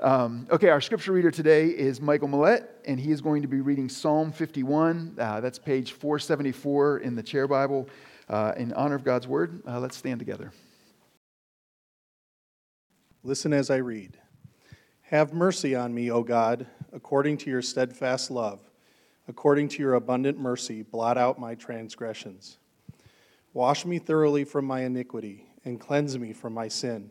Um, okay, our scripture reader today is Michael Millette, and he is going to be reading Psalm 51. Uh, that's page 474 in the Chair Bible. Uh, in honor of God's word, uh, let's stand together. Listen as I read. Have mercy on me, O God, according to your steadfast love. According to your abundant mercy, blot out my transgressions. Wash me thoroughly from my iniquity, and cleanse me from my sin.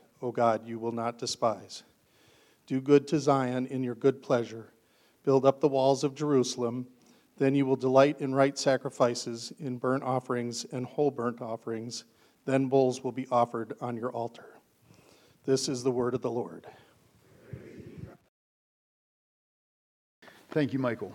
O God, you will not despise. Do good to Zion in your good pleasure. Build up the walls of Jerusalem. Then you will delight in right sacrifices, in burnt offerings and whole burnt offerings. Then bulls will be offered on your altar. This is the word of the Lord. Thank you, Michael.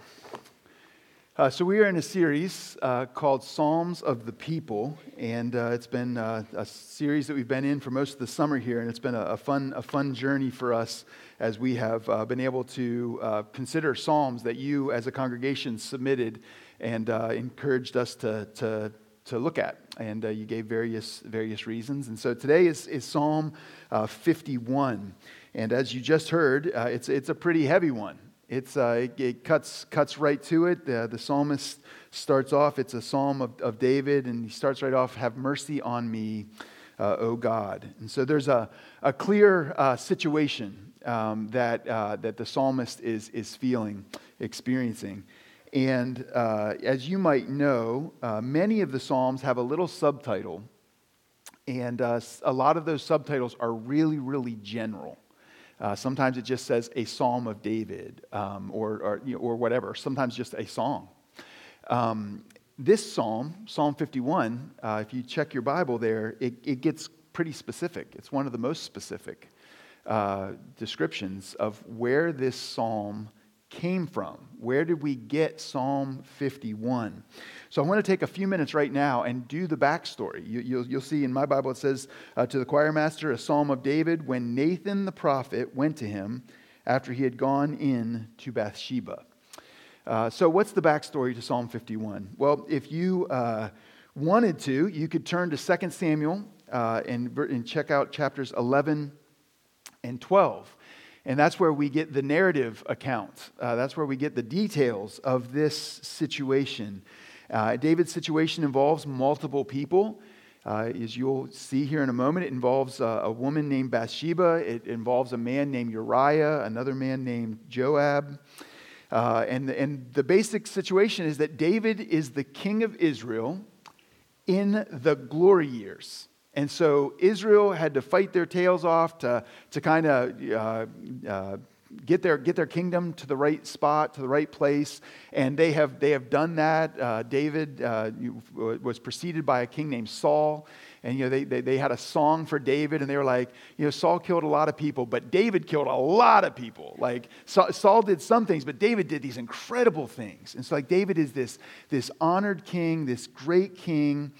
Uh, so, we are in a series uh, called Psalms of the People, and uh, it's been uh, a series that we've been in for most of the summer here, and it's been a, a fun, a fun journey for us as we have uh, been able to uh, consider Psalms that you, as a congregation, submitted and encouraged us to, to, to look at. And you gave various, various reasons. And so, today is, is Psalm 51. And as you just heard, it's, it's a pretty heavy one. It's, uh, it, it, cuts, cuts right to it. Uh, the psalmist starts off, it's a psalm of, of David, and he starts right off, Have mercy on me, uh, O God. And so there's a, a clear uh, situation um, that, uh, that the psalmist is, is feeling, experiencing. And uh, as you might know, many of the psalms have a little subtitle, and a lot of those subtitles are really, really general. Uh, sometimes it just says a psalm of David um, or, or, you know, or, whatever. Sometimes just a song. Um, this psalm, Psalm 51, uh, if you check your Bible there, it, it, gets pretty specific. It's one of the most specific uh, descriptions of where this psalm came from. Where did we get Psalm 51? So I want to take a few minutes right now and do the backstory. You, will you'll see in my Bible it says uh, to the choir master, a psalm of David, when Nathan the prophet went to him after he had gone in to Bathsheba. Uh, so, what's the backstory to Psalm 51? Well, if you uh, wanted to, you could turn to 2 Samuel uh, and, and check out chapters 11 and 12. And that's where we get the narrative account. Uh, that's where we get the details of this situation. Uh, David's situation involves multiple people. Uh, as you'll see here in a moment, it involves uh, a woman named Bathsheba. It involves a man named Uriah, another man named Joab. Uh, and, and the basic situation is that David is the king of Israel in the glory years. And so Israel had to fight their tails off to, to kind of uh, uh, get, their, get their kingdom to the right spot, to the right place. And they have, they have done that. Uh, David uh, was preceded by a king named Saul. And, you know, they, they, they, had a song for David, and they were like, you know, Saul killed a lot of people, but David killed a lot of people. Like, Saul did some things, but David did these incredible things. And so, like, David is this, this honored king, this great king.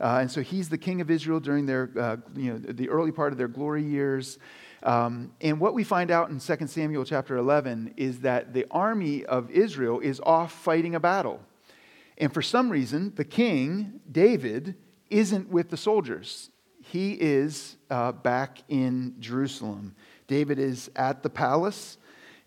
Uh, and so he's the king of Israel during their, uh, you know, the early part of their glory years. Um, and what we find out in 2 Samuel chapter 11 is that the army of Israel is off fighting a battle. And for some reason, the king, David, isn't with the soldiers. He is uh, back in Jerusalem. David is at the palace,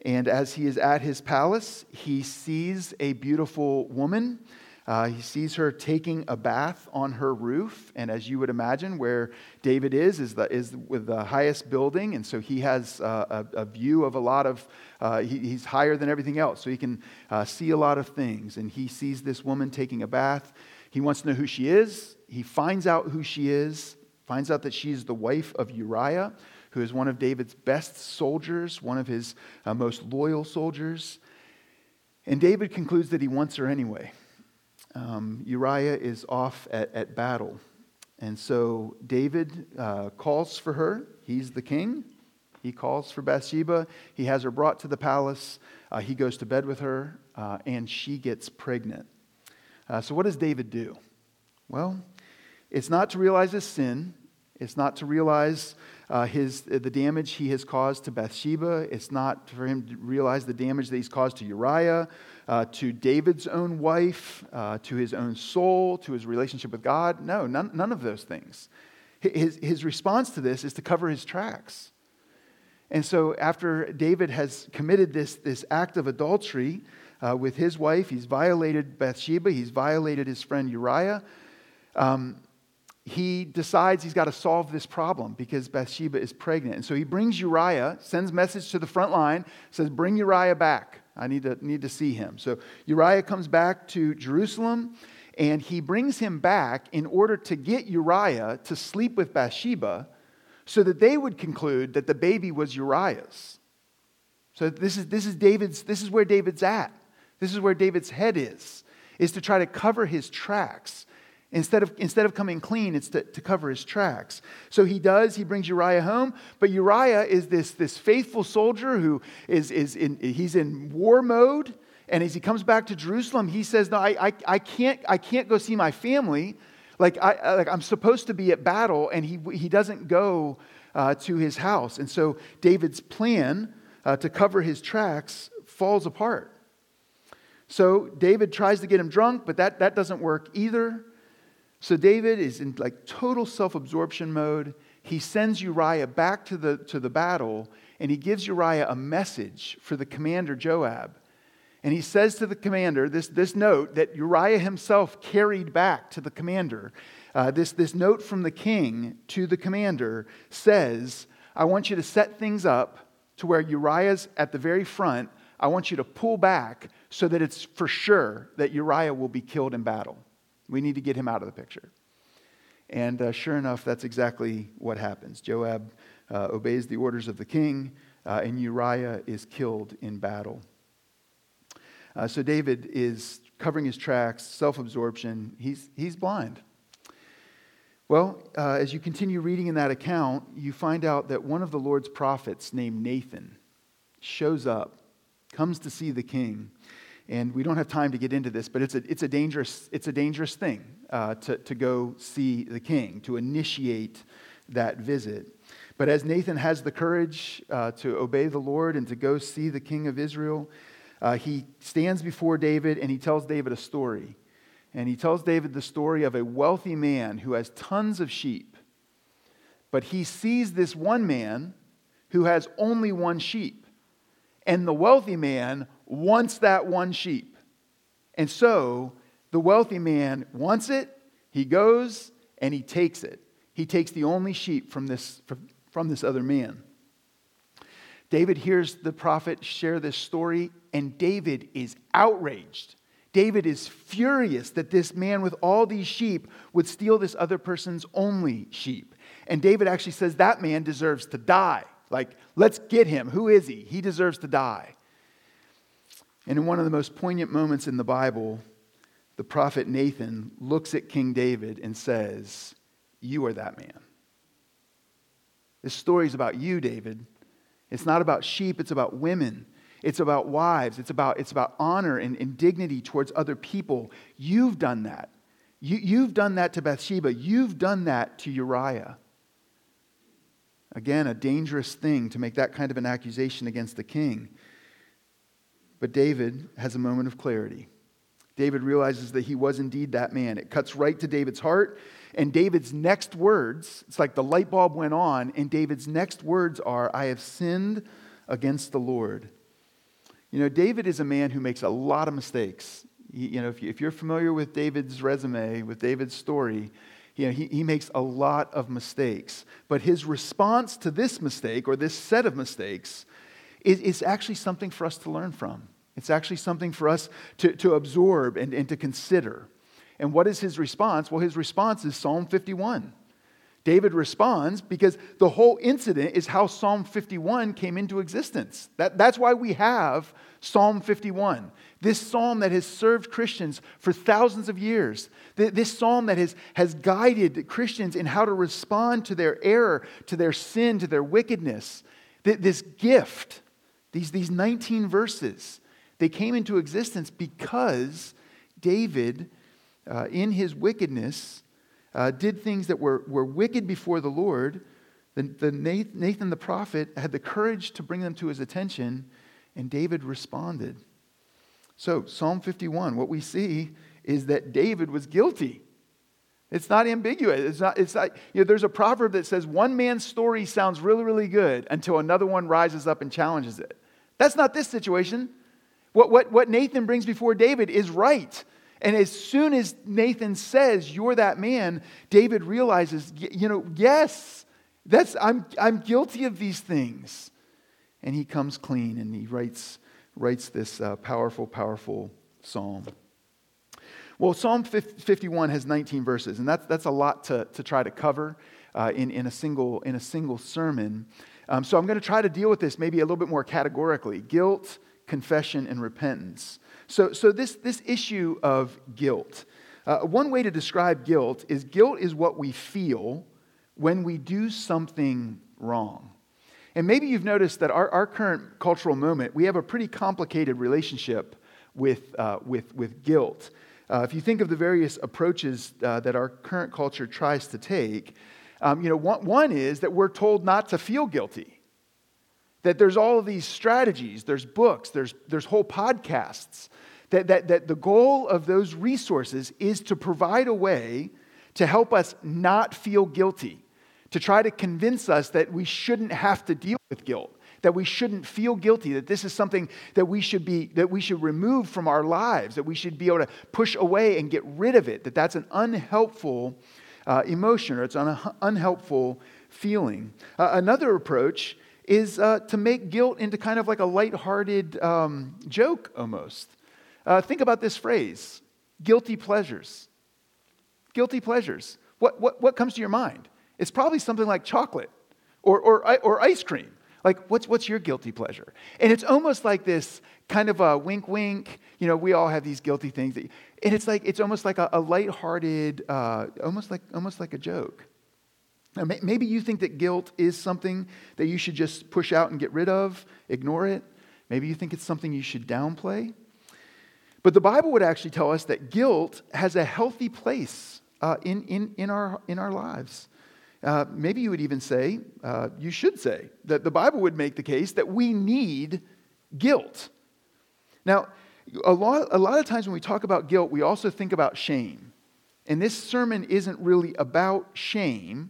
and as he is at his palace, he sees a beautiful woman uh, he sees her taking a bath on her roof, and as you would imagine, where David is is, the, is with the highest building, and so he has uh, a, a, view of a lot of. Uh, he, he's higher than everything else, so he can uh, see a lot of things. And he sees this woman taking a bath. He wants to know who she is. He finds out who she is. Finds out that she's the wife of Uriah, who is one of David's best soldiers, one of his uh, most loyal soldiers. And David concludes that he wants her anyway um, Uriah is off at, at, battle. And so David uh, calls for her. He's the king. He calls for Bathsheba. He has her brought to the palace. Uh, he goes to bed with her, uh, and she gets pregnant. Uh, so, what does David do? Well, it's not to realize his sin, it's not to realize uh, his, the damage he has caused to Bathsheba. It's not for him to realize the damage that he's caused to Uriah, uh, to David's own wife, uh, to his own soul, to his relationship with God. No, none, none of those things. His, his response to this is to cover his tracks. And so, after David has committed this, this act of adultery uh, with his wife, he's violated Bathsheba, he's violated his friend Uriah. Um, he decides he's got to solve this problem because Bathsheba is pregnant. And so he brings Uriah, sends message to the front line, says, Bring Uriah back. I need to, need to see him. So Uriah comes back to Jerusalem, and he brings him back in order to get Uriah to sleep with Bathsheba so that they would conclude that the baby was Uriah's. So this is, this is David's, this is where David's at. This is where David's head is, is to try to cover his tracks Instead of, instead of coming clean, it's to, to cover his tracks. So he does, he brings Uriah home, but Uriah is this, this faithful soldier who is, is in, he's in war mode. And as he comes back to Jerusalem, he says, No, I, I, I, can't, I can't go see my family. Like, I, like I'm supposed to be at battle, and he, he doesn't go uh, to his house. And so David's plan uh, to cover his tracks falls apart. So David tries to get him drunk, but that, that doesn't work either. So David is in like total self absorption mode. He sends Uriah back to the, to the battle and he gives Uriah a message for the commander Joab. And he says to the commander this, this note that Uriah himself carried back to the commander. Uh, this, this note from the king to the commander says, I want you to set things up to where Uriah's at the very front. I want you to pull back so that it's for sure that Uriah will be killed in battle. We need to get him out of the picture. And uh, sure enough, that's exactly what happens. Joab uh, obeys the orders of the king, uh, and Uriah is killed in battle. Uh, so David is covering his tracks, self absorption. He's, he's blind. Well, uh, as you continue reading in that account, you find out that one of the Lord's prophets, named Nathan, shows up, comes to see the king. And we don't have time to get into this, but it's a, it's a, dangerous, it's a dangerous thing uh, to, to go see the king, to initiate that visit. But as Nathan has the courage uh, to obey the Lord and to go see the king of Israel, uh, he stands before David and he tells David a story. And he tells David the story of a wealthy man who has tons of sheep. But he sees this one man who has only one sheep. And the wealthy man wants that one sheep. And so the wealthy man wants it, he goes and he takes it. He takes the only sheep from this, from this other man. David hears the prophet share this story, and David is outraged. David is furious that this man with all these sheep would steal this other person's only sheep. And David actually says that man deserves to die. Like, let's get him. Who is he? He deserves to die. And in one of the most poignant moments in the Bible, the prophet Nathan looks at King David and says, You are that man. This story is about you, David. It's not about sheep, it's about women. It's about wives. It's about, it's about honor and, and dignity towards other people. You've done that. You, you've done that to Bathsheba. You've done that to Uriah. Again, a dangerous thing to make that kind of an accusation against the king. But David has a moment of clarity. David realizes that he was indeed that man. It cuts right to David's heart. And David's next words, it's like the light bulb went on, and David's next words are, I have sinned against the Lord. You know, David is a man who makes a lot of mistakes. You know, if you're familiar with David's resume, with David's story, you know, he, he makes a lot of mistakes. But his response to this mistake, or this set of mistakes, is actually something for us to learn from. It's actually something for us to, to absorb and, and to consider. And what is his response? Well, his response is Psalm 51. David responds because the whole incident is how Psalm 51 came into existence. That, that's why we have Psalm 51. This psalm that has served Christians for thousands of years. This psalm that has, has guided Christians in how to respond to their error, to their sin, to their wickedness. This gift, these, these 19 verses, they came into existence because David, uh, in his wickedness, uh, did things that were, were wicked before the Lord. The, the Nathan the prophet had the courage to bring them to his attention, and David responded. So, Psalm 51, what we see is that David was guilty. It's not ambiguous. It's not, it's not, you know, there's a proverb that says one man's story sounds really, really good until another one rises up and challenges it. That's not this situation. What, what, what Nathan brings before David is right. And as soon as Nathan says, You're that man, David realizes, You know, yes, that's, I'm, I'm guilty of these things. And he comes clean and he writes, writes this uh, powerful, powerful psalm. Well, Psalm 51 has 19 verses, and that's, that's a lot to, to try to cover uh, in, in, a single, in a single sermon. Um, so I'm going to try to deal with this maybe a little bit more categorically guilt, confession, and repentance. So, so this, this issue of guilt, uh, one way to describe guilt is guilt is what we feel when we do something wrong. And maybe you've noticed that our, our current cultural moment, we have a pretty complicated relationship with, uh, with, with guilt. Uh, if you think of the various approaches uh, that our current culture tries to take, um, you know, one, one is that we're told not to feel guilty. That there's all of these strategies, there's books, there's, there's whole podcasts. That, that, that the goal of those resources is to provide a way to help us not feel guilty, to try to convince us that we shouldn't have to deal with guilt, that we shouldn't feel guilty, that this is something that we should be that we should remove from our lives, that we should be able to push away and get rid of it, that that's an unhelpful uh, emotion or it's an unhelpful feeling. Uh, another approach is uh, to make guilt into kind of like a lighthearted um, joke almost. Uh, think about this phrase guilty pleasures. Guilty pleasures. What, what, what comes to your mind? It's probably something like chocolate or, or, or ice cream. Like, what's, what's your guilty pleasure? And it's almost like this kind of a wink, wink. You know, we all have these guilty things. That, and it's like, it's almost like a, a lighthearted, uh, almost, like, almost like a joke. Now, maybe you think that guilt is something that you should just push out and get rid of, ignore it. Maybe you think it's something you should downplay. But the Bible would actually tell us that guilt has a healthy place uh, in, in, in, our, in our lives. Uh, maybe you would even say, uh, you should say, that the Bible would make the case that we need guilt. Now, a lot, a lot of times when we talk about guilt, we also think about shame. And this sermon isn't really about shame,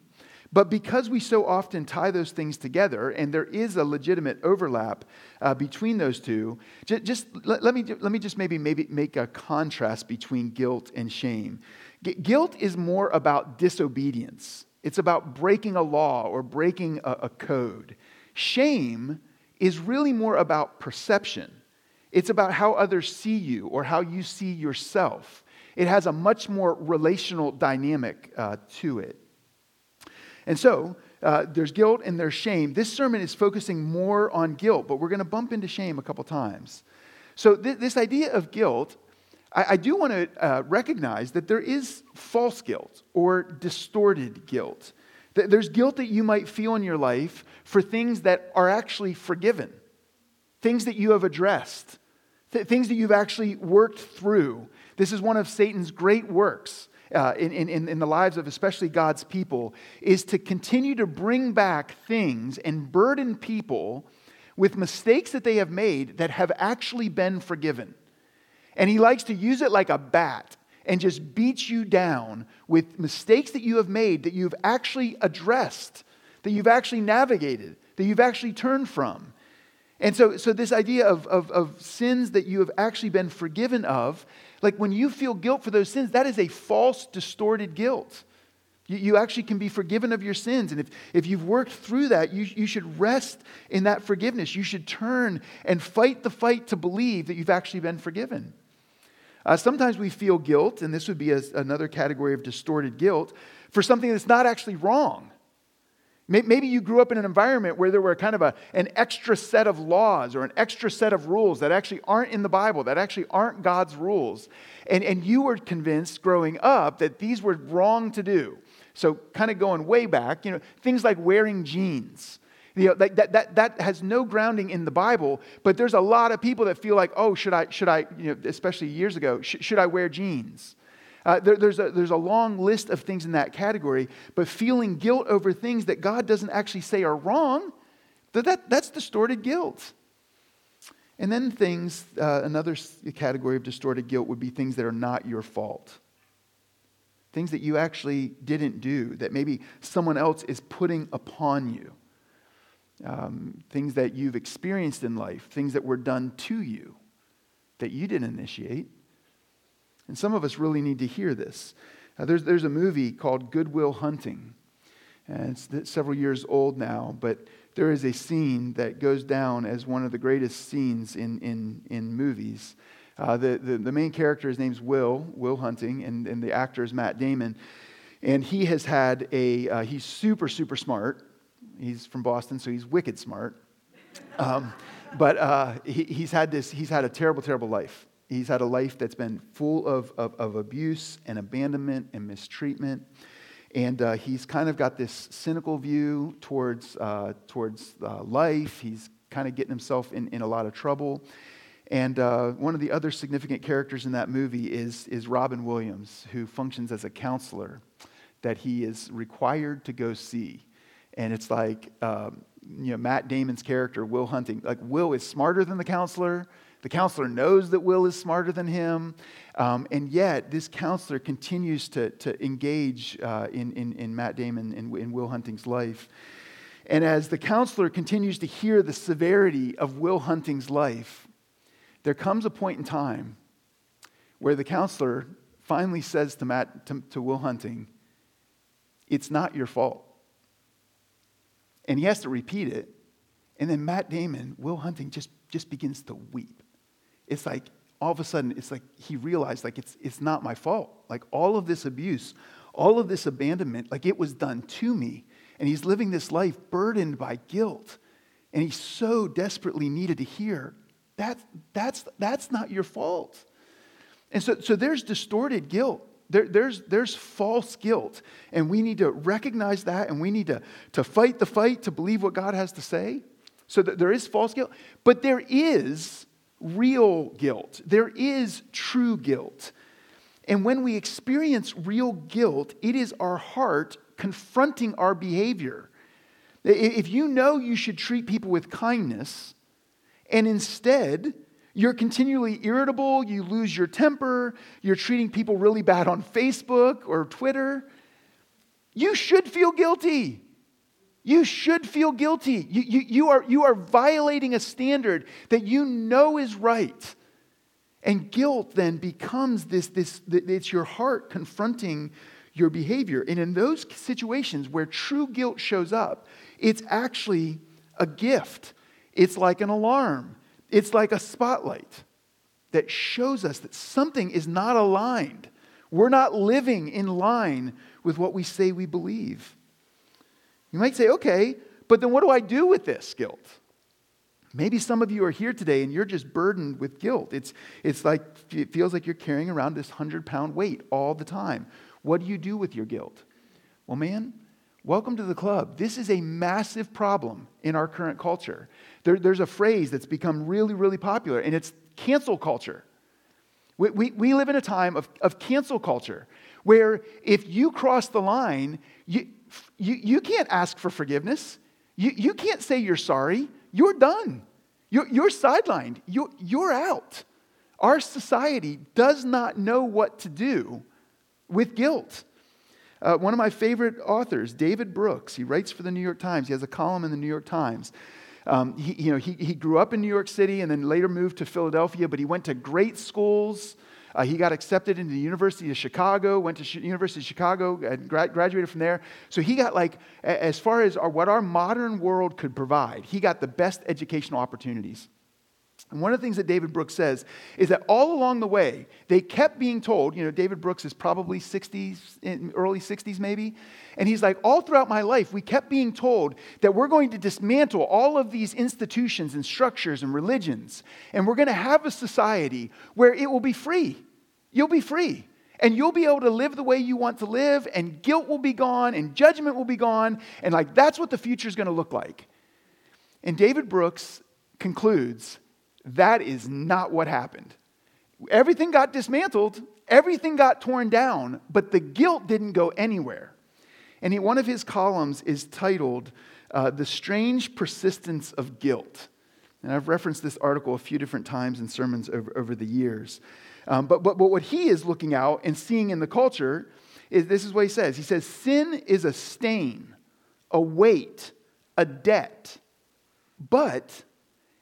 but because we so often tie those things together, and there is a legitimate overlap uh, between those two, just, just let, let, me, let me just maybe, maybe make a contrast between guilt and shame. G- guilt is more about disobedience, it's about breaking a law or breaking a, a code. Shame is really more about perception, it's about how others see you or how you see yourself. It has a much more relational dynamic uh, to it. And so, uh, there's guilt and there's shame. This sermon is focusing more on guilt, but we're going to bump into shame a couple times. So, th- this idea of guilt, I, do want to uh, recognize that there is false guilt or distorted guilt. Th- there's guilt that you might feel in your life for things that are actually forgiven, things that you have addressed, th- things that you've actually worked through. This is one of Satan's great works uh, in, in, in the lives of especially God's people is to continue to bring back things and burden people with mistakes that they have made that have actually been forgiven. And he likes to use it like a bat and just beat you down with mistakes that you have made that you've actually addressed, that you've actually navigated, that you've actually turned from. And so, so this idea of, of, of sins that you have actually been forgiven of, like when you feel guilt for those sins, that is a false, distorted guilt. You, you actually can be forgiven of your sins. And if, if you've worked through that, you, you should rest in that forgiveness. You should turn and fight the fight to believe that you've actually been forgiven. Uh, sometimes we feel guilt, and this would be a, another category of distorted guilt, for something that's not actually wrong. Maybe you grew up in an environment where there were kind of a, an extra set of laws or an extra set of rules that actually aren't in the Bible, that actually aren't God's rules. And, and you were convinced growing up that these were wrong to do. So, kind of going way back, you know, things like wearing jeans. You know, that, that, that has no grounding in the Bible, but there's a lot of people that feel like, oh, should I, should I you know, especially years ago, sh- should I wear jeans? Uh, there, there's, a, there's a long list of things in that category, but feeling guilt over things that God doesn't actually say are wrong, that, that, that's distorted guilt. And then things, uh, another category of distorted guilt would be things that are not your fault. Things that you actually didn't do, that maybe someone else is putting upon you. Um, things that you've experienced in life, things that were done to you that you didn't initiate. And some of us really need to hear this. Uh, there's, there's a movie called Good Will Hunting. And it's several years old now, but there is a scene that goes down as one of the greatest scenes in, in, in movies. Uh, the, the, the, main character, his name's Will, Will Hunting, and, and the actor is Matt Damon. And he has had a, uh, he's super, super smart. He's from Boston, so he's wicked smart. Um, but uh, he, he's, had this, he's had a terrible, terrible life. He's had a life that's been full of, of, of abuse and abandonment and mistreatment. And uh, he's kind of got this cynical view towards, uh, towards uh, life. He's kind of getting himself in, in a lot of trouble. And uh, one of the other significant characters in that movie is, is Robin Williams, who functions as a counselor that he is required to go see. And it's like, um, you know, Matt Damon's character, Will Hunting, like, Will is smarter than the counselor. The counselor knows that Will is smarter than him, um, and yet this counselor continues to, to engage uh, in, in, in, Matt Damon and in, in Will Hunting's life. And as the counselor continues to hear the severity of Will Hunting's life, there comes a point in time where the counselor finally says to, Matt, to, to Will Hunting, It's not your fault. And he has to repeat it. And then Matt Damon, Will Hunting, just, just begins to weep. It's like all of a sudden it's like he realized like it's, it's not my fault. Like all of this abuse all of this abandonment like it was done to me. And he's living this life burdened by guilt. And he so desperately needed to hear that, that's, that's not your fault. And so, so there's distorted guilt there, there's, there's false guilt and we need to recognize that and we need to, to fight the fight to believe what god has to say so that there is false guilt but there is real guilt. There is true guilt. And when we experience real guilt, it is our heart confronting our behavior. If you know you should treat people with kindness, and instead you're continually irritable, you lose your temper, you're treating people really bad on Facebook or Twitter, you should feel guilty. You should feel guilty. You, you, you, are, you are violating a standard that you know is right. And guilt then becomes this, this, it's your heart confronting your behavior. And in those situations where true guilt shows up, it's actually a gift. It's like an alarm, it's like a spotlight that shows us that something is not aligned. We're not living in line with what we say we believe. You might say, okay, but then what do I do with this guilt? Maybe some of you are here today and you're just burdened with guilt. It's, it's like, it feels like you're carrying around this 100 pound weight all the time. What do you do with your guilt? Well, man, welcome to the club. This is a massive problem in our current culture. There, there's a phrase that's become really, really popular, and it's cancel culture. We, we, we live in a time of, of cancel culture where if you cross the line, you, you, you can't ask for forgiveness. You, you can't say you're sorry. You're done. You're, you're sidelined. You're, you're out. Our society does not know what to do with guilt. Uh, one of my favorite authors, David Brooks, he writes for the New York Times. He has a column in the New York Times. Um, he, you know, he, he grew up in New York City and then later moved to Philadelphia, but he went to great schools. Uh, he got accepted into the University of Chicago, went to Sh- University of Chicago, gra- graduated from there. So he got like, as far as our, what our modern world could provide, he got the best educational opportunities. And one of the things that David Brooks says is that all along the way, they kept being told, you know, David Brooks is probably 60s, early 60s maybe. And he's like, all throughout my life, we kept being told that we're going to dismantle all of these institutions and structures and religions. And we're going to have a society where it will be free. You'll be free. And you'll be able to live the way you want to live, and guilt will be gone, and judgment will be gone. And like, that's what the future is going to look like. And David Brooks concludes that is not what happened. Everything got dismantled, everything got torn down, but the guilt didn't go anywhere. And he, one of his columns is titled uh, The Strange Persistence of Guilt. And I've referenced this article a few different times in sermons over, over the years. Um, but, but, but what he is looking out and seeing in the culture is this is what he says. He says, Sin is a stain, a weight, a debt, but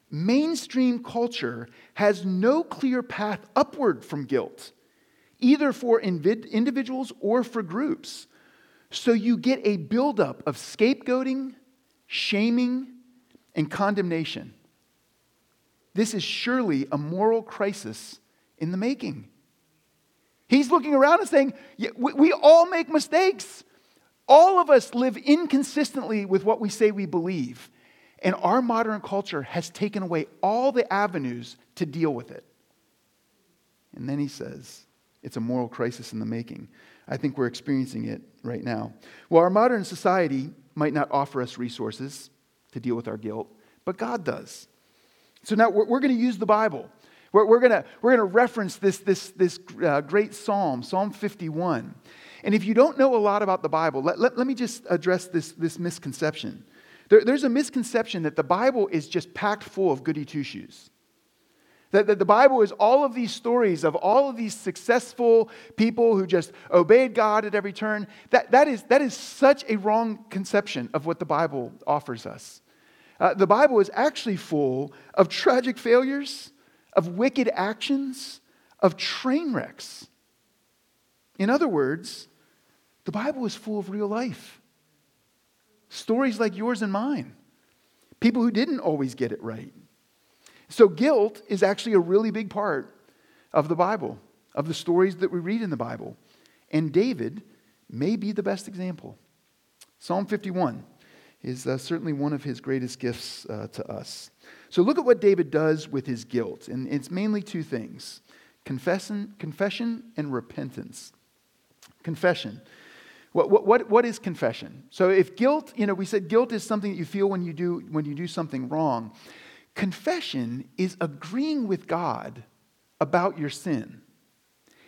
mainstream culture has no clear path upward from guilt, either for individuals or for groups. So you get a buildup of scapegoating, shaming, and condemnation. This is surely a moral crisis in the making. He's looking around and saying, We all make mistakes. All of us live inconsistently with what we say we believe. And our modern culture has taken away all the avenues to deal with it. And then he says, it's a moral crisis in the making. I think we're experiencing it right now. Well, our modern society might not offer us resources to deal with our guilt, but God does. So now we're, we're going to use the Bible. We're, we're going we're to reference this, this, this uh, great psalm, Psalm 51. And if you don't know a lot about the Bible, let, let, let me just address this, this misconception. There, there's a misconception that the Bible is just packed full of goody two shoes. That, that the Bible is all of these stories of all of these successful people who just obeyed God at every turn. That, that, is, that is such a wrong conception of what the Bible offers us. Uh, the Bible is actually full of tragic failures, of wicked actions, of train wrecks. In other words, the Bible is full of real life. Stories like yours and mine. People who didn't always get it right. So, guilt is actually a really big part of the Bible, of the stories that we read in the Bible. And David may be the best example. Psalm 51 is uh, certainly one of his greatest gifts uh, to us. So, look at what David does with his guilt. And it's mainly two things confession, confession and repentance. Confession. What, what, what is confession? So if guilt, you know, we said guilt is something that you feel when you do, when you do something wrong. Confession is agreeing with God about your sin.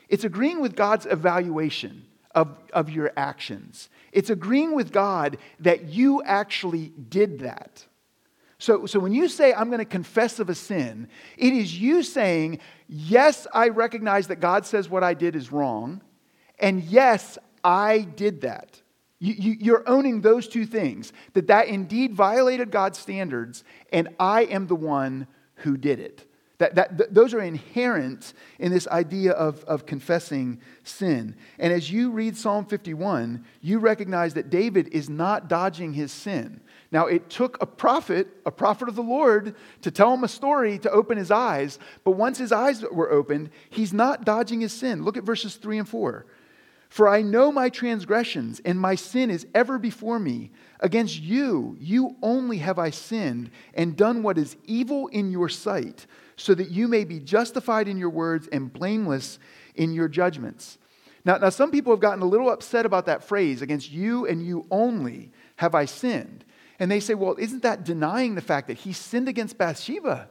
It's agreeing with God's evaluation of, of your actions. It's agreeing with God that you actually did that. So, so when you say, I'm going to confess of a sin, it is you saying, Yes, I recognize that God says what I did is wrong. And yes, I did that. You, are owning those two things that that indeed violated God's standards, and I am the one who did it. That, that, th- those are inherent in this idea of, of confessing sin. And as you read Psalm 51, you recognize that David is not dodging his sin. Now, it took a prophet, a prophet of the Lord, to tell him a story to open his eyes. But once his eyes were opened, he's not dodging his sin. Look at verses 3 and 4. For I know my transgressions, and my sin is ever before me. Against you, you only have I sinned and done what is evil in your sight, so that you may be justified in your words and blameless in your judgments. Now, now some people have gotten a little upset about that phrase, against you and you only have I sinned. And they say, well, isn't that denying the fact that he sinned against Bathsheba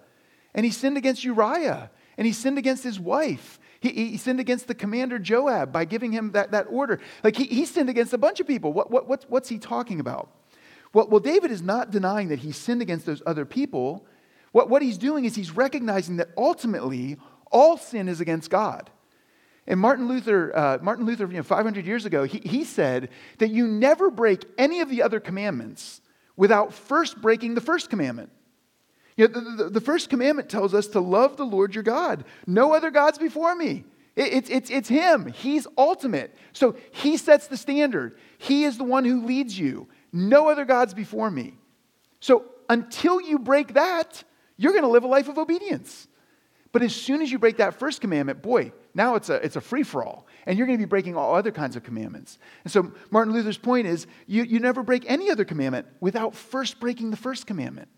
and he sinned against Uriah and he sinned against his wife. He, he sinned against the commander Joab by giving him that, that order. Like he, he sinned against a bunch of people. What, what, what, what's he talking about? Well, well, David is not denying that he sinned against those other people. What, what he's doing is he's recognizing that ultimately all sin is against God. And Martin Luther, uh, Martin Luther, you know, 500 years ago, he, he said that you never break any of the other commandments without first breaking the first commandment. You know, the, the, the first commandment tells us to love the Lord your God. No other gods before me. It, it's, it's, it's Him. He's ultimate. So He sets the standard. He is the one who leads you. No other gods before me. So until you break that, you're going to live a life of obedience. But as soon as you break that first commandment, boy, now it's a, it's a free for all. And you're going to be breaking all other kinds of commandments. And so Martin Luther's point is you, you never break any other commandment without first breaking the first commandment.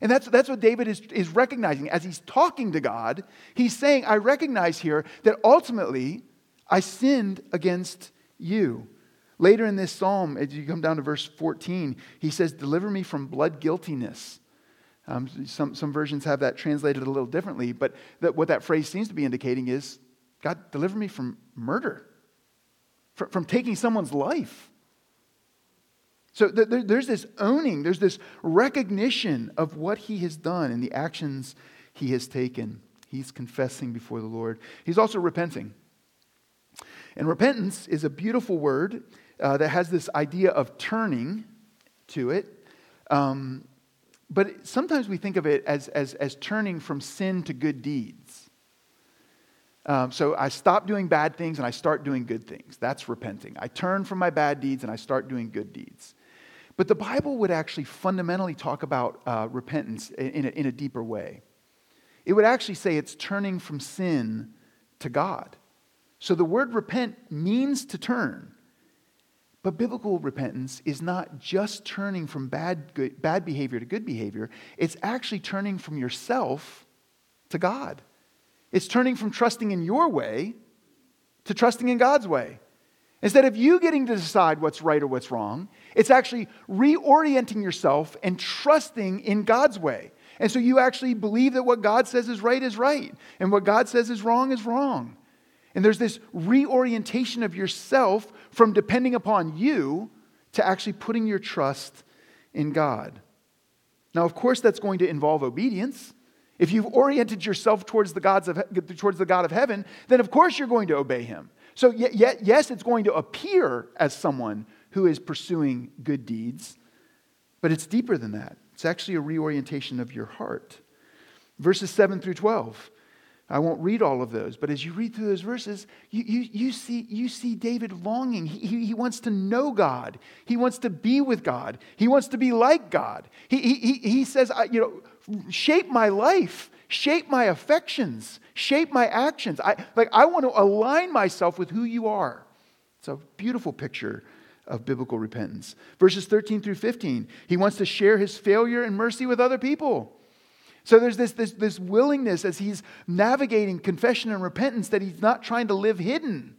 And that's, that's what David is, is recognizing. As he's talking to God, he's saying, I recognize here that ultimately I sinned against you. Later in this psalm, as you come down to verse 14, he says, Deliver me from blood guiltiness. Um, some, some versions have that translated a little differently, but that, what that phrase seems to be indicating is God, deliver me from murder, from, from taking someone's life. So th- there's this owning, there's this recognition of what he has done and the actions he has taken. He's confessing before the Lord. He's also repenting. And repentance is a beautiful word uh, that has this idea of turning to it. Um, but sometimes we think of it as, as, as turning from sin to good deeds. Um, so I stop doing bad things and I start doing good things. That's repenting. I turn from my bad deeds and I start doing good deeds. But the Bible would actually fundamentally talk about uh, repentance in a, in a deeper way. It would actually say it's turning from sin to God. So the word repent means to turn. But biblical repentance is not just turning from bad, good, bad behavior to good behavior, it's actually turning from yourself to God. It's turning from trusting in your way to trusting in God's way. Instead of you getting to decide what's right or what's wrong, it's actually reorienting yourself and trusting in God's way. And so you actually believe that what God says is right is right, and what God says is wrong is wrong. And there's this reorientation of yourself from depending upon you to actually putting your trust in God. Now, of course, that's going to involve obedience. If you've oriented yourself towards the, gods of, towards the God of heaven, then of course you're going to obey him. So, yet, yes, it's going to appear as someone who is pursuing good deeds, but it's deeper than that. It's actually a reorientation of your heart. Verses 7 through 12 I won't read all of those, but as you read through those verses, you, you, you, see, you see David longing. He, he wants to know God. He wants to be with God. He wants to be like God. He, he, he says, you know, shape my life, shape my affections, shape my actions. I, like, I want to align myself with who you are. It's a beautiful picture of biblical repentance. Verses 13 through 15, he wants to share his failure and mercy with other people. So there's this, this, this willingness as he's navigating confession and repentance that he's not trying to live hidden.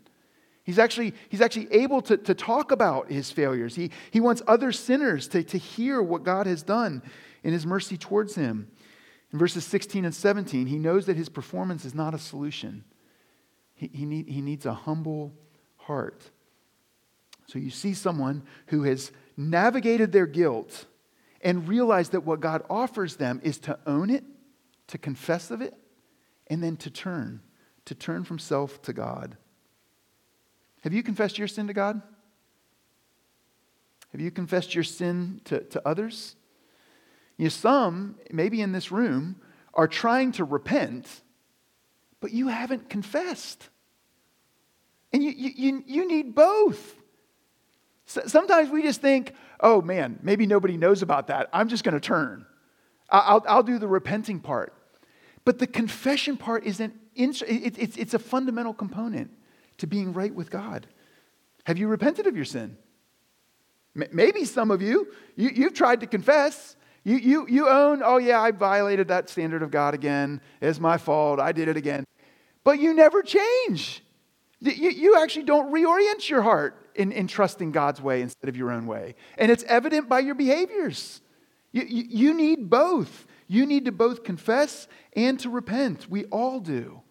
He's actually, he's actually able to, to talk about his failures. He, he wants other sinners to, to hear what God has done in his mercy towards him. In verses 16 and 17, he knows that his performance is not a solution. He, he, need, he needs a humble heart. So you see someone who has navigated their guilt and realized that what God offers them is to own it, to confess of it, and then to turn, to turn from self to God. Have you confessed your sin to God? Have you confessed your sin to, to others? You know, some, maybe in this room, are trying to repent, but you haven't confessed. And you, you, you need both. Sometimes we just think, oh man, maybe nobody knows about that. I'm just going to turn. I'll, I'll do the repenting part. But the confession part is an it's, it's a fundamental component to being right with God. Have you repented of your sin? Maybe some of you, you you've tried to confess. You, you, you own, oh yeah, I violated that standard of God again. It's my fault. I did it again. But you never change. You, you actually don't reorient your heart in, in trusting God's way instead of your own way. And it's evident by your behaviors. You, you, you need both. You need to both confess and to repent. We all do.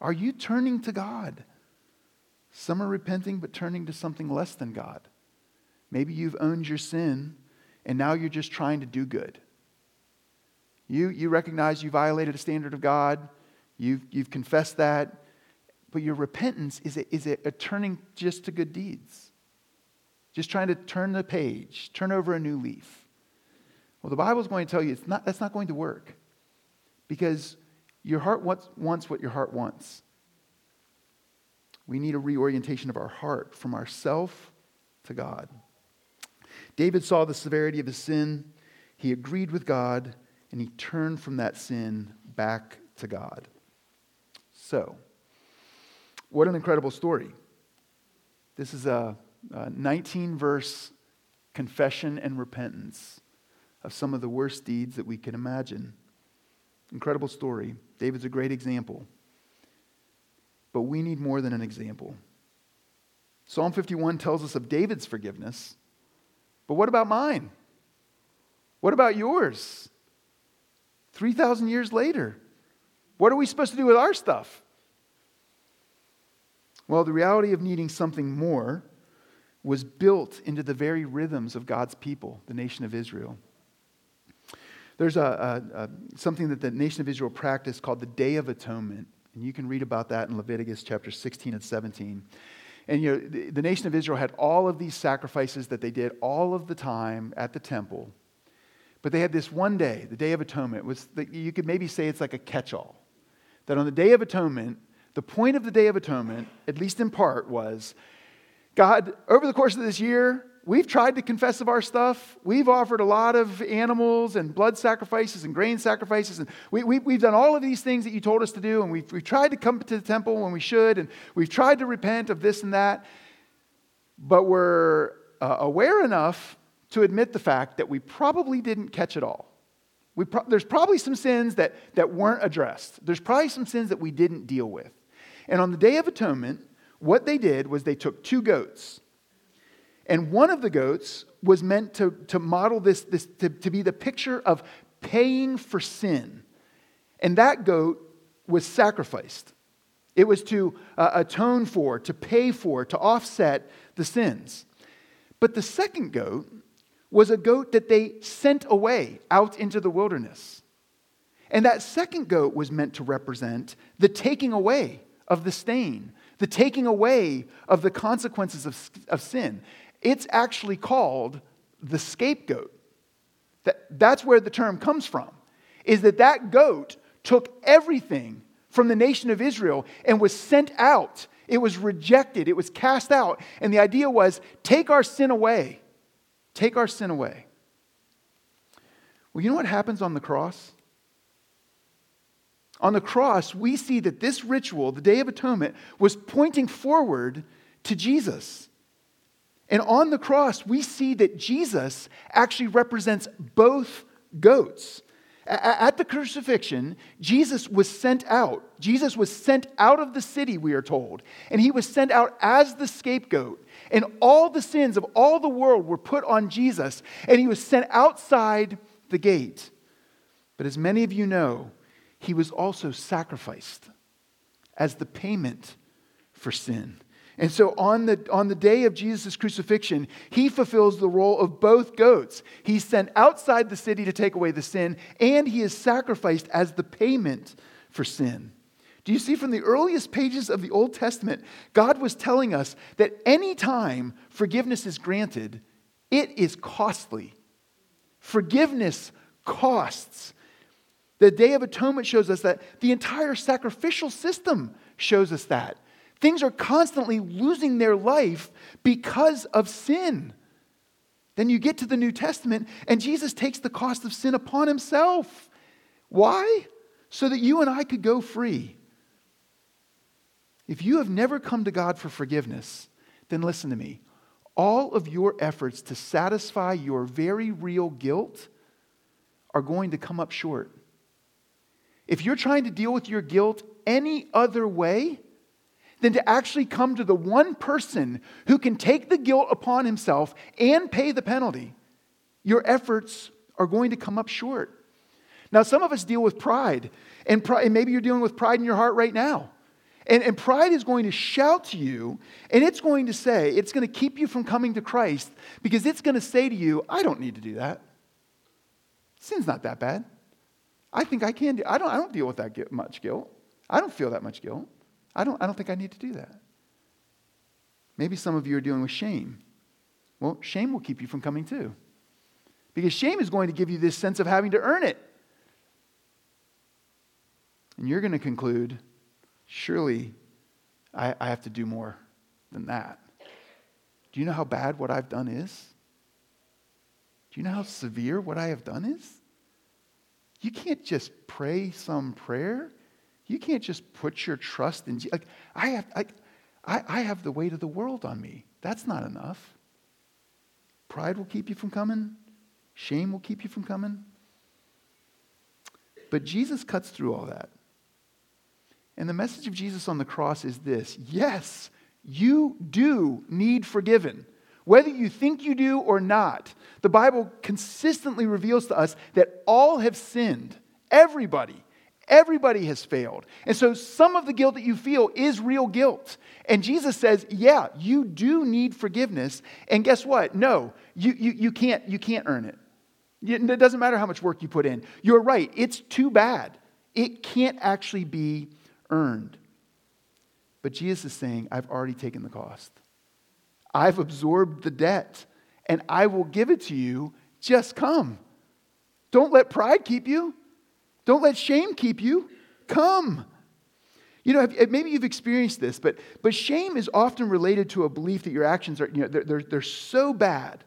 Are you turning to God? Some are repenting but turning to something less than God. Maybe you've owned your sin and now you're just trying to do good. You, you recognize you violated a standard of God, you've, you've confessed that, but your repentance is it, is it a turning just to good deeds? Just trying to turn the page, turn over a new leaf. Well, the Bible is going to tell you it's not, that's not going to work because your heart wants, wants what your heart wants. We need a reorientation of our heart from ourself to God. David saw the severity of his sin, he agreed with God, and he turned from that sin back to God. So, what an incredible story. This is a, a 19 verse confession and repentance of some of the worst deeds that we can imagine. Incredible story. David's a great example. But we need more than an example. Psalm 51 tells us of David's forgiveness. But what about mine? What about yours? 3,000 years later, what are we supposed to do with our stuff? Well, the reality of needing something more was built into the very rhythms of God's people, the nation of Israel. There's a, a, a, something that the nation of Israel practiced called the Day of Atonement, and you can read about that in Leviticus chapter 16 and 17. And you know, the, the nation of Israel had all of these sacrifices that they did all of the time at the temple. But they had this one day, the Day of Atonement, was the, you could maybe say it's like a catch-all. That on the Day of Atonement, the point of the Day of Atonement, at least in part, was God, over the course of this year, we've tried to confess of our stuff. We've offered a lot of animals and blood sacrifices and grain sacrifices. And we, we, we've done all of these things that you told us to do. And we've, we've tried to come to the temple when we should. And we've tried to repent of this and that. But we're uh, aware enough to admit the fact that we probably didn't catch it all. Pro- there's probably some sins that, that weren't addressed. There's probably some sins that we didn't deal with. And on the Day of Atonement, what they did was they took two goats. And one of the goats was meant to, to model this, this to, to be the picture of paying for sin. And that goat was sacrificed. It was to uh, atone for, to pay for, to offset the sins. But the second goat was a goat that they sent away out into the wilderness. And that second goat was meant to represent the taking away of the stain, the taking away of the consequences of, of sin. It's actually called the scapegoat. That, that's where the term comes from, is that that goat took everything from the nation of Israel and was sent out. It was rejected, it was cast out. And the idea was take our sin away. Take our sin away. Well, you know what happens on the cross? On the cross, we see that this ritual, the Day of Atonement, was pointing forward to Jesus. And on the cross, we see that Jesus actually represents both goats. At the crucifixion, Jesus was sent out. Jesus was sent out of the city, we are told. And he was sent out as the scapegoat. And all the sins of all the world were put on Jesus. And he was sent outside the gate. But as many of you know, he was also sacrificed as the payment for sin. And so on the, on the day of Jesus' crucifixion, he fulfills the role of both goats. He's sent outside the city to take away the sin, and he is sacrificed as the payment for sin. Do you see from the earliest pages of the Old Testament, God was telling us that any time forgiveness is granted, it is costly. Forgiveness costs. The Day of Atonement shows us that. The entire sacrificial system shows us that. Things are constantly losing their life because of sin. Then you get to the New Testament, and Jesus takes the cost of sin upon himself. Why? So that you and I could go free. If you have never come to God for forgiveness, then listen to me. All of your efforts to satisfy your very real guilt are going to come up short. If you're trying to deal with your guilt any other way than to actually come to the one person who can take the guilt upon himself and pay the penalty, your efforts are going to come up short. Now, some of us deal with pride, and, and maybe you're dealing with pride in your heart right now. And, and pride is going to shout to you, and it's going to say, it's going to keep you from coming to Christ because it's going to say to you, I don't need to do that. Sin's not that bad. I think I can do I don't, I don't deal with that much guilt. I don't feel that much guilt. I don't, I don't think I need to do that. Maybe some of you are dealing with shame. Well, shame will keep you from coming too. Because shame is going to give you this sense of having to earn it. And you're going to conclude, surely I, I have to do more than that. Do you know how bad what I've done is? Do you know how severe what I have done is? You can't just pray some prayer. You can't just put your trust in Jesus. Like, I, have, I, I have the weight of the world on me. That's not enough. Pride will keep you from coming. Shame will keep you from coming. But Jesus cuts through all that. And the message of Jesus on the cross is this yes, you do need forgiven. Whether you think you do or not, the Bible consistently reveals to us that all have sinned. Everybody. Everybody has failed. And so some of the guilt that you feel is real guilt. And Jesus says, yeah, you do need forgiveness. And guess what? No, you, you, you, can't, you can't earn it. It doesn't matter how much work you put in. You're right, it's too bad. It can't actually be earned. But Jesus is saying, I've already taken the cost. I've absorbed the debt, and I will give it to you. Just come. Don't let pride keep you. Don't let shame keep you. Come. You know, maybe you've experienced this, but, but shame is often related to a belief that your actions are, you know, they're, they're, they're so bad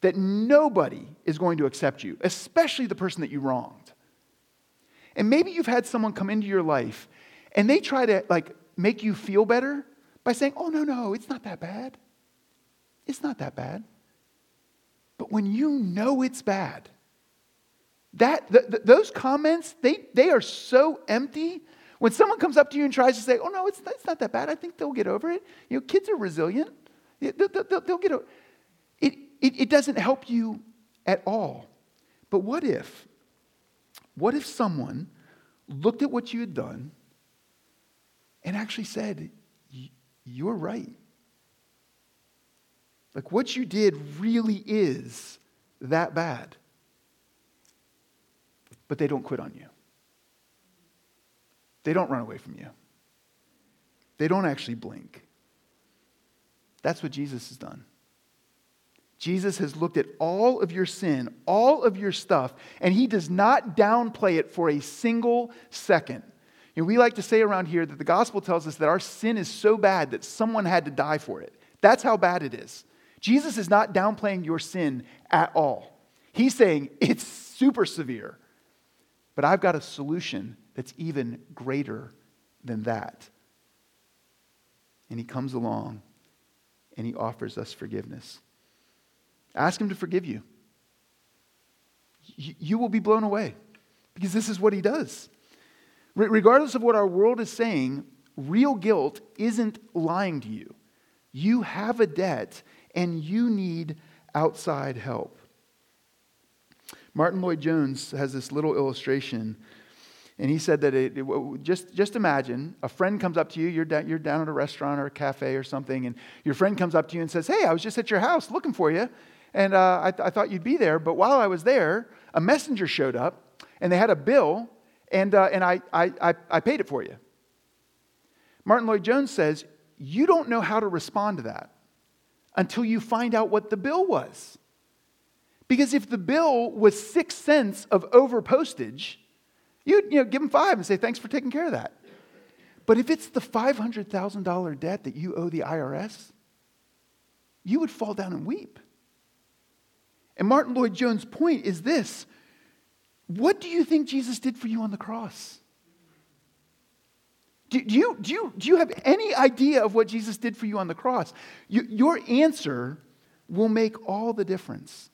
that nobody is going to accept you, especially the person that you wronged. And maybe you've had someone come into your life and they try to like make you feel better by saying, "Oh no, no, it's not that bad. It's not that bad." But when you know it's bad, that th- th- those comments they, they are so empty. When someone comes up to you and tries to say, "Oh no, it's, it's not that bad. I think they'll get over it." You know, kids are resilient. They'll, they'll, they'll get over it, it. It doesn't help you at all. But what if? What if someone looked at what you had done and actually said, You're right. Like what you did really is that bad. But they don't quit on you. They don't run away from you. They don't actually blink. That's what Jesus has done. Jesus has looked at all of your sin, all of your stuff, and he does not downplay it for a single second. And we like to say around here that the gospel tells us that our sin is so bad that someone had to die for it. That's how bad it is. Jesus is not downplaying your sin at all. He's saying it's super severe, but I've got a solution that's even greater than that. And he comes along and he offers us forgiveness. Ask him to forgive you. You will be blown away because this is what he does. Regardless of what our world is saying, real guilt isn't lying to you. You have a debt and you need outside help. Martyn Lloyd-Jones has this little illustration, and he said that it, it, just, just imagine a friend comes up to you, you're down, you're down at a restaurant or a cafe or something, and your friend comes up to you and says, Hey, I was just at your house looking for you, and uh, I, th- I thought you'd be there, but while I was there, a messenger showed up, and they had a bill and, uh, and I, I, I paid it for you. Martyn Lloyd-Jones says, You don't know how to respond to that until you find out what the bill was. Because if the bill was six cents of over postage, you'd you know, give them five and say, Thanks for taking care of that. But if it's the $500,000 debt that you owe the IRS, you would fall down and weep. And Martyn Lloyd-Jones' point is this what do you think Jesus did for you on the cross? Do, do, you, do, you, do you have any idea of what Jesus did for you on the cross? You, your answer will make all the difference.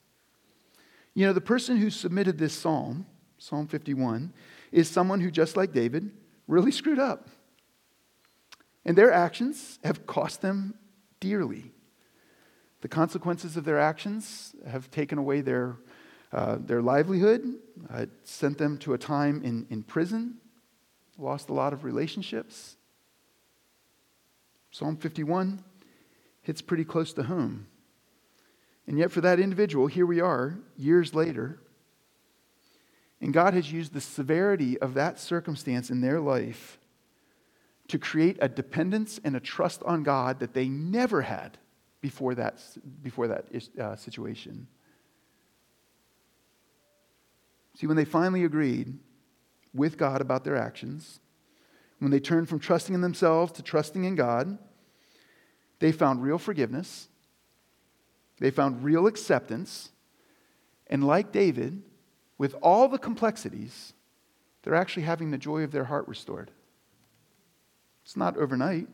You know, the person who submitted this psalm, Psalm 51, is someone who, just like David, really screwed up. And their actions have cost them dearly. The consequences of their actions have taken away their Uh, their livelihood uh, sent them to a time in, in prison, lost a lot of relationships. Psalm 51 hits pretty close to home. And yet, for that individual, here we are, years later, and God has used the severity of that circumstance in their life to create a dependence and a trust on God that they never had before that, before that uh, situation. See, when they finally agreed with God about their actions, when they turned from trusting in themselves to trusting in God, they found real forgiveness, they found real acceptance, and like David, with all the complexities, they're actually having the joy of their heart restored. It's not overnight.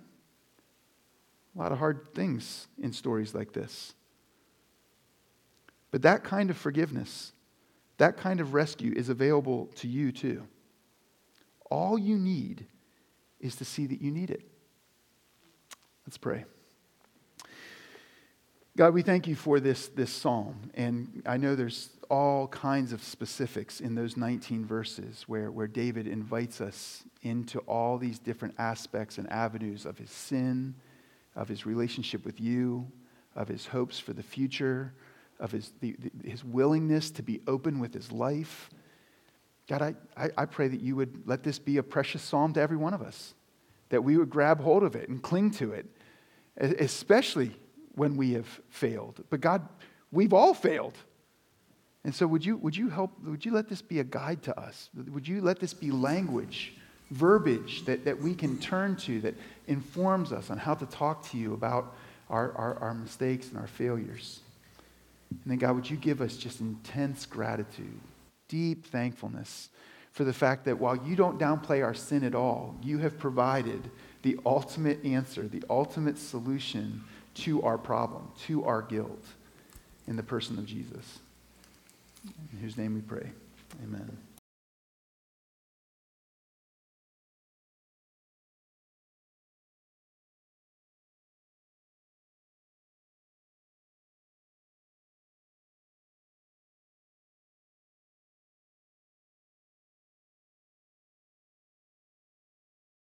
A lot of hard things in stories like this. But that kind of forgiveness, that kind of rescue is available to you too. All you need is to see that you need it. Let's pray. God, we thank you for this, this psalm. And I know there's all kinds of specifics in those 19 verses where, where David invites us into all these different aspects and avenues of his sin, of his relationship with you, of his hopes for the future, of his, the, the, his willingness to be open with his life. God, I, I, I pray that you would let this be a precious psalm to every one of us, that we would grab hold of it and cling to it, especially when we have failed. But God, we've all failed. And so would you, would you help, would you let this be a guide to us? Would you let this be language, verbiage that, that we can turn to that informs us on how to talk to you about our, our, our mistakes and our failures? And then, God, would you give us just intense gratitude, deep thankfulness for the fact that while you don't downplay our sin at all, you have provided the ultimate answer, the ultimate solution to our problem, to our guilt, in the person of Jesus. In whose name we pray. Amen.